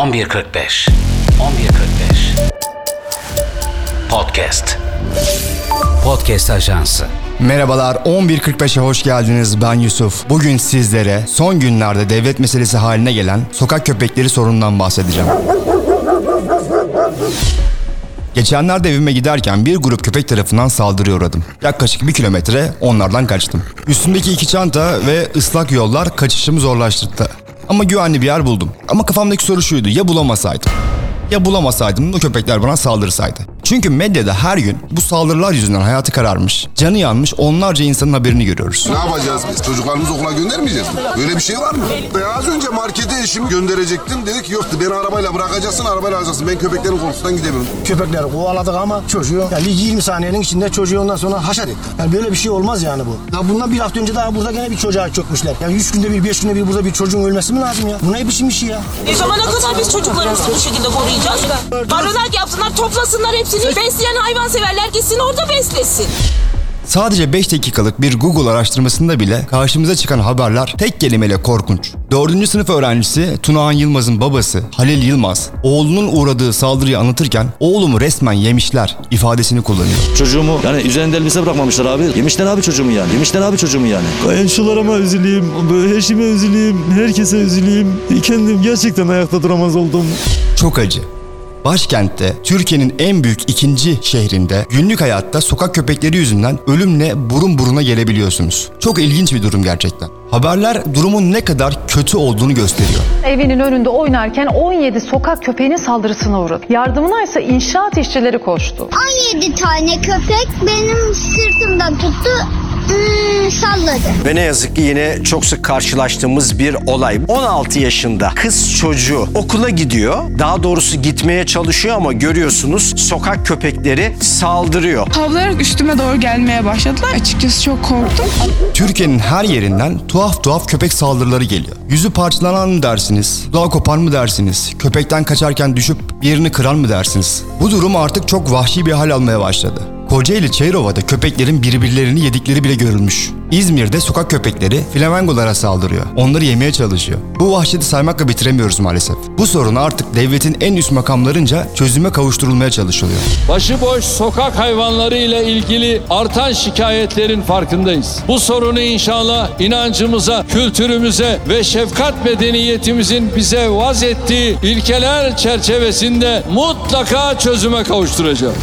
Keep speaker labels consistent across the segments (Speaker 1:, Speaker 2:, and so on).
Speaker 1: 11.45 11.45 Podcast Podcast Ajansı
Speaker 2: Merhabalar 11.45'e hoş geldiniz ben Yusuf. Bugün sizlere son günlerde devlet meselesi haline gelen sokak köpekleri sorunundan bahsedeceğim. Geçenlerde evime giderken bir grup köpek tarafından saldırıya uğradım. Yaklaşık bir kilometre onlardan kaçtım. Üstümdeki iki çanta ve ıslak yollar kaçışımı zorlaştırdı. Ama güvenli bir yer buldum. Ama kafamdaki soru şuydu ya bulamasaydım? Ya bulamasaydım o köpekler bana saldırsaydı. Çünkü medyada her gün bu saldırılar yüzünden hayatı kararmış, canı yanmış onlarca insanın haberini görüyoruz.
Speaker 3: Ne yapacağız biz? Çocuklarımızı okula göndermeyeceğiz mi? Böyle bir şey var mı? Ben az önce markete eşimi gönderecektim. Dedi ki yoktu beni arabayla bırakacaksın, arabayla alacaksın. Ben köpeklerin korkusundan gidemiyorum.
Speaker 4: Köpekleri kovaladık ama çocuğu yani 20 saniyenin içinde çocuğu ondan sonra haşat etti. Yani böyle bir şey olmaz yani bu. Ya bundan bir hafta önce daha burada gene bir çocuğa çökmüşler. Yani 3 günde bir, 5 günde bir burada bir çocuğun ölmesi mi lazım ya? Bu ne biçim bir şey ya?
Speaker 5: Ne zamana kadar biz çocuklarımızı bu şekilde koruyacağız? Barınak yapsınlar, toplasınlar hepsini. Besleyen hayvanseverler gitsin orada beslesin.
Speaker 2: Sadece 5 dakikalık bir Google araştırmasında bile karşımıza çıkan haberler tek kelimeyle korkunç. 4. sınıf öğrencisi Tunahan Yılmaz'ın babası Halil Yılmaz, oğlunun uğradığı saldırıyı anlatırken oğlumu resmen yemişler ifadesini kullanıyor.
Speaker 6: Çocuğumu yani üzerinde elbise bırakmamışlar abi. Yemişler abi çocuğumu yani. Yemişler abi çocuğumu yani.
Speaker 7: Komşularıma üzüleyim, eşime üzüleyim, herkese üzüleyim. Kendim gerçekten ayakta duramaz oldum.
Speaker 2: Çok acı. Başkentte, Türkiye'nin en büyük ikinci şehrinde günlük hayatta sokak köpekleri yüzünden ölümle burun buruna gelebiliyorsunuz. Çok ilginç bir durum gerçekten. Haberler durumun ne kadar kötü olduğunu gösteriyor.
Speaker 8: Evinin önünde oynarken 17 sokak köpeğinin saldırısına uğradı. Yardımına ise inşaat işçileri koştu.
Speaker 9: 17 tane köpek benim sırtımdan tuttu ıı, salladı.
Speaker 10: Ve ne yazık ki yine çok sık karşılaştığımız bir olay. 16 yaşında kız çocuğu okula gidiyor. Daha doğrusu gitmeye çalışıyor ama görüyorsunuz sokak köpekleri saldırıyor.
Speaker 11: Havlayarak üstüme doğru gelmeye başladılar. Açıkçası çok korktum.
Speaker 2: Türkiye'nin her yerinden tuhaf tuhaf köpek saldırıları geliyor. Yüzü parçalanan mı dersiniz? Dudağı kopan mı dersiniz? Köpekten kaçarken düşüp bir yerini kıran mı dersiniz? Bu durum artık çok vahşi bir hal almaya başladı. Kocaeli Çayrova'da köpeklerin birbirlerini yedikleri bile görülmüş. İzmir'de sokak köpekleri flamingolara saldırıyor. Onları yemeye çalışıyor. Bu vahşeti saymakla bitiremiyoruz maalesef. Bu sorun artık devletin en üst makamlarınca çözüme kavuşturulmaya çalışılıyor.
Speaker 12: Başıboş sokak hayvanları ile ilgili artan şikayetlerin farkındayız. Bu sorunu inşallah inancımıza, kültürümüze ve şefkat medeniyetimizin bize vaz ettiği ilkeler çerçevesinde mutlaka çözüme kavuşturacağız.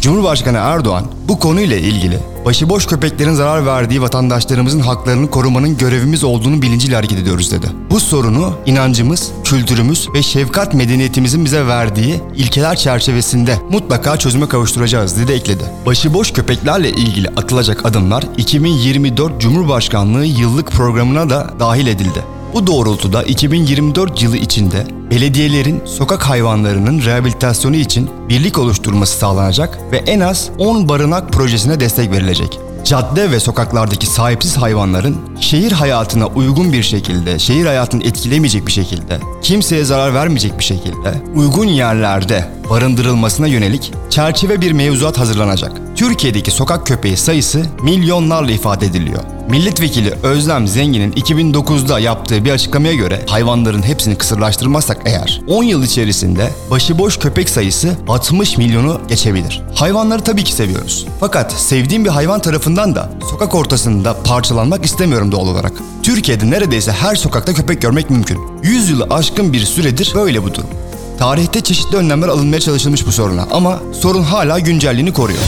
Speaker 2: Cumhurbaşkanı Erdoğan bu konuyla ilgili başıboş köpeklerin zarar verdiği vatandaşlarımızın haklarını korumanın görevimiz olduğunu bilinciyle hareket ediyoruz dedi. Bu sorunu inancımız, kültürümüz ve şefkat medeniyetimizin bize verdiği ilkeler çerçevesinde mutlaka çözüme kavuşturacağız dedi ekledi. Başıboş köpeklerle ilgili atılacak adımlar 2024 Cumhurbaşkanlığı yıllık programına da dahil edildi. Bu doğrultuda 2024 yılı içinde belediyelerin sokak hayvanlarının rehabilitasyonu için birlik oluşturması sağlanacak ve en az 10 barınak projesine destek verilecek. Cadde ve sokaklardaki sahipsiz hayvanların şehir hayatına uygun bir şekilde, şehir hayatını etkilemeyecek bir şekilde, kimseye zarar vermeyecek bir şekilde uygun yerlerde barındırılmasına yönelik çerçeve bir mevzuat hazırlanacak. Türkiye'deki sokak köpeği sayısı milyonlarla ifade ediliyor. Milletvekili Özlem Zengin'in 2009'da yaptığı bir açıklamaya göre hayvanların hepsini kısırlaştırmazsak eğer 10 yıl içerisinde başıboş köpek sayısı 60 milyonu geçebilir. Hayvanları tabii ki seviyoruz. Fakat sevdiğim bir hayvan tarafından da sokak ortasında parçalanmak istemiyorum doğal olarak. Türkiye'de neredeyse her sokakta köpek görmek mümkün. 100 yılı aşkın bir süredir böyle bu durum. Tarihte çeşitli önlemler alınmaya çalışılmış bu soruna ama sorun hala güncelliğini koruyor.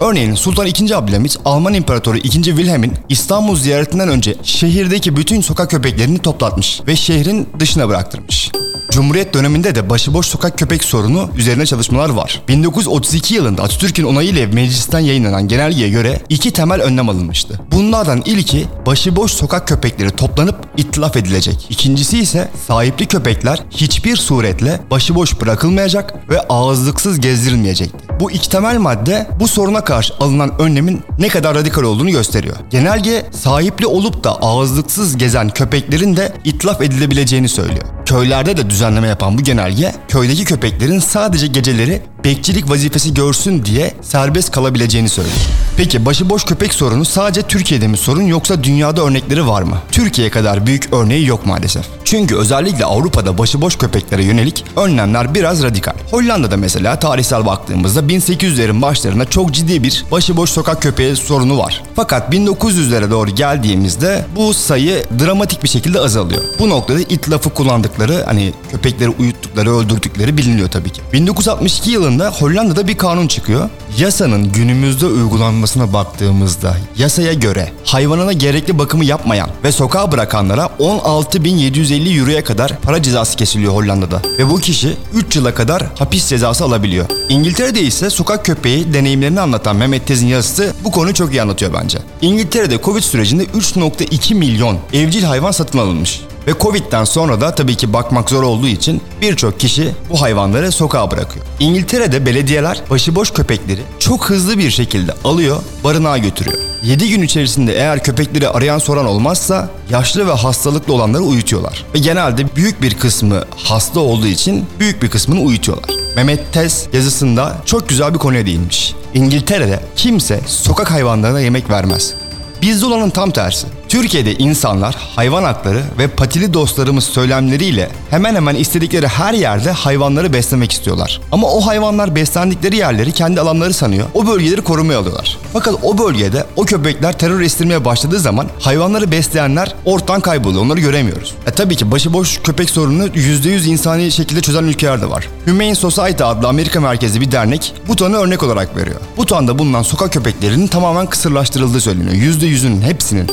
Speaker 2: Örneğin Sultan II. Abdülhamit, Alman İmparatoru II. Wilhelm'in İstanbul ziyaretinden önce şehirdeki bütün sokak köpeklerini toplatmış ve şehrin dışına bıraktırmış. Cumhuriyet döneminde de başıboş sokak köpek sorunu üzerine çalışmalar var. 1932 yılında Atatürk'ün onayıyla meclisten yayınlanan genelgeye göre iki temel önlem alınmıştı. Bunlardan ilki başıboş sokak köpekleri toplanıp itlaf edilecek. İkincisi ise sahipli köpekler hiçbir suretle başıboş bırakılmayacak ve ağızlıksız gezdirilmeyecekti. Bu iki temel madde bu soruna karşı alınan önlemin ne kadar radikal olduğunu gösteriyor. Genelge sahipli olup da ağızlıksız gezen köpeklerin de itlaf edilebileceğini söylüyor. Köylerde de düzenleme yapan bu genelge köydeki köpeklerin sadece geceleri bekçilik vazifesi görsün diye serbest kalabileceğini söylüyor. Peki başıboş köpek sorunu sadece Türkiye'de mi sorun yoksa dünyada örnekleri var mı? Türkiye kadar büyük örneği yok maalesef. Çünkü özellikle Avrupa'da başıboş köpeklere yönelik önlemler biraz radikal. Hollanda'da mesela tarihsel baktığımızda 1800'lerin başlarında çok ciddi bir başıboş sokak köpeği sorunu var. Fakat 1900'lere doğru geldiğimizde bu sayı dramatik bir şekilde azalıyor. Bu noktada it lafı kullandıkları hani köpekleri uyuttukları öldürdükleri biliniyor tabii ki. 1962 yılında Hollanda'da bir kanun çıkıyor. Yasanın günümüzde uygulanmasına baktığımızda yasaya göre hayvanına gerekli bakımı yapmayan ve sokağa bırakanlara 16.750 euroya kadar para cezası kesiliyor Hollanda'da. Ve bu kişi 3 yıla kadar hapis cezası alabiliyor. İngiltere'de ise sokak köpeği deneyimlerini anlatan Mehmet Tez'in yazısı bu konuyu çok iyi anlatıyor bence. İngiltere'de Covid sürecinde 3.2 milyon evcil hayvan satın alınmış. Ve Covid'den sonra da tabii ki bakmak zor olduğu için birçok kişi bu hayvanları sokağa bırakıyor. İngiltere'de belediyeler başıboş köpekleri çok hızlı bir şekilde alıyor, barınağa götürüyor. 7 gün içerisinde eğer köpekleri arayan soran olmazsa yaşlı ve hastalıklı olanları uyutuyorlar. Ve genelde büyük bir kısmı hasta olduğu için büyük bir kısmını uyutuyorlar. Mehmet Tez yazısında çok güzel bir konuya değinmiş. İngiltere'de kimse sokak hayvanlarına yemek vermez. Bizde olanın tam tersi. Türkiye'de insanlar hayvan hakları ve patili dostlarımız söylemleriyle hemen hemen istedikleri her yerde hayvanları beslemek istiyorlar. Ama o hayvanlar beslendikleri yerleri kendi alanları sanıyor. O bölgeleri korumaya alıyorlar. Fakat o bölgede o köpekler terör estirmeye başladığı zaman hayvanları besleyenler ortadan kayboluyor. Onları göremiyoruz. E tabii ki başıboş köpek sorununu %100 insani şekilde çözen ülkeler de var. Humane Society adlı Amerika merkezli bir dernek Butan'ı örnek olarak veriyor. Butan'da bulunan sokak köpeklerinin tamamen kısırlaştırıldığı söyleniyor. %100'ünün hepsinin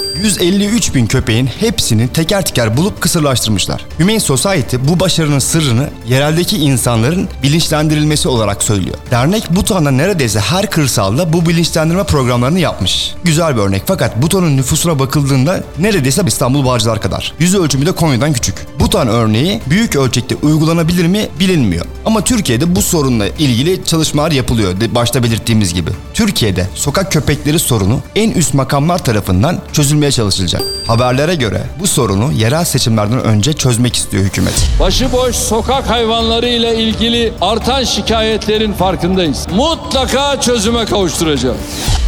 Speaker 2: 153 bin köpeğin hepsini teker teker bulup kısırlaştırmışlar. Humane Society bu başarının sırrını yereldeki insanların bilinçlendirilmesi olarak söylüyor. Dernek Butan'da neredeyse her kırsalda bu bilinçlendirme programlarını yapmış. Güzel bir örnek fakat Butan'ın nüfusuna bakıldığında neredeyse İstanbul Bağcılar kadar. Yüz ölçümü de Konya'dan küçük. Butan örneği büyük ölçekte uygulanabilir mi bilinmiyor. Ama Türkiye'de bu sorunla ilgili çalışmalar yapılıyor başta belirttiğimiz gibi. Türkiye'de sokak köpekleri sorunu en üst makamlar tarafından çözülmeye çalışılacak. Haberlere göre bu sorunu yerel seçimlerden önce çözmek istiyor hükümet.
Speaker 12: Başıboş sokak hayvanları ile ilgili artan şikayetlerin farkındayız. Mutlaka çözüme kavuşturacağız.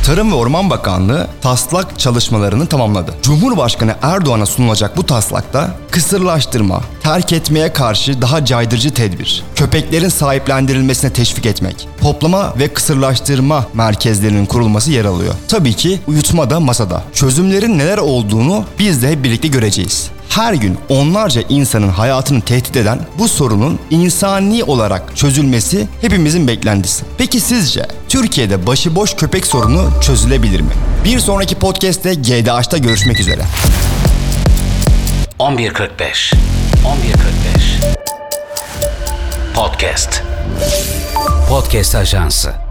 Speaker 2: Tarım ve Orman Bakanlığı taslak çalışmalarını tamamladı. Cumhurbaşkanı Erdoğan'a sunulacak bu taslakta kısırlaştırma, terk etmeye karşı daha caydırıcı tedbir, köpeklerin sahiplendirilmesine teşvik etmek, toplama ve kısırlaştırma merkezlerinin kurulması yer alıyor. Tabii ki uyutma da masada. Çözümlerin neler olduğunu biz de hep birlikte göreceğiz her gün onlarca insanın hayatını tehdit eden bu sorunun insani olarak çözülmesi hepimizin beklentisi. Peki sizce Türkiye'de başıboş köpek sorunu çözülebilir mi? Bir sonraki podcast'te GDH'ta görüşmek üzere.
Speaker 1: 11.45 11.45 Podcast Podcast Ajansı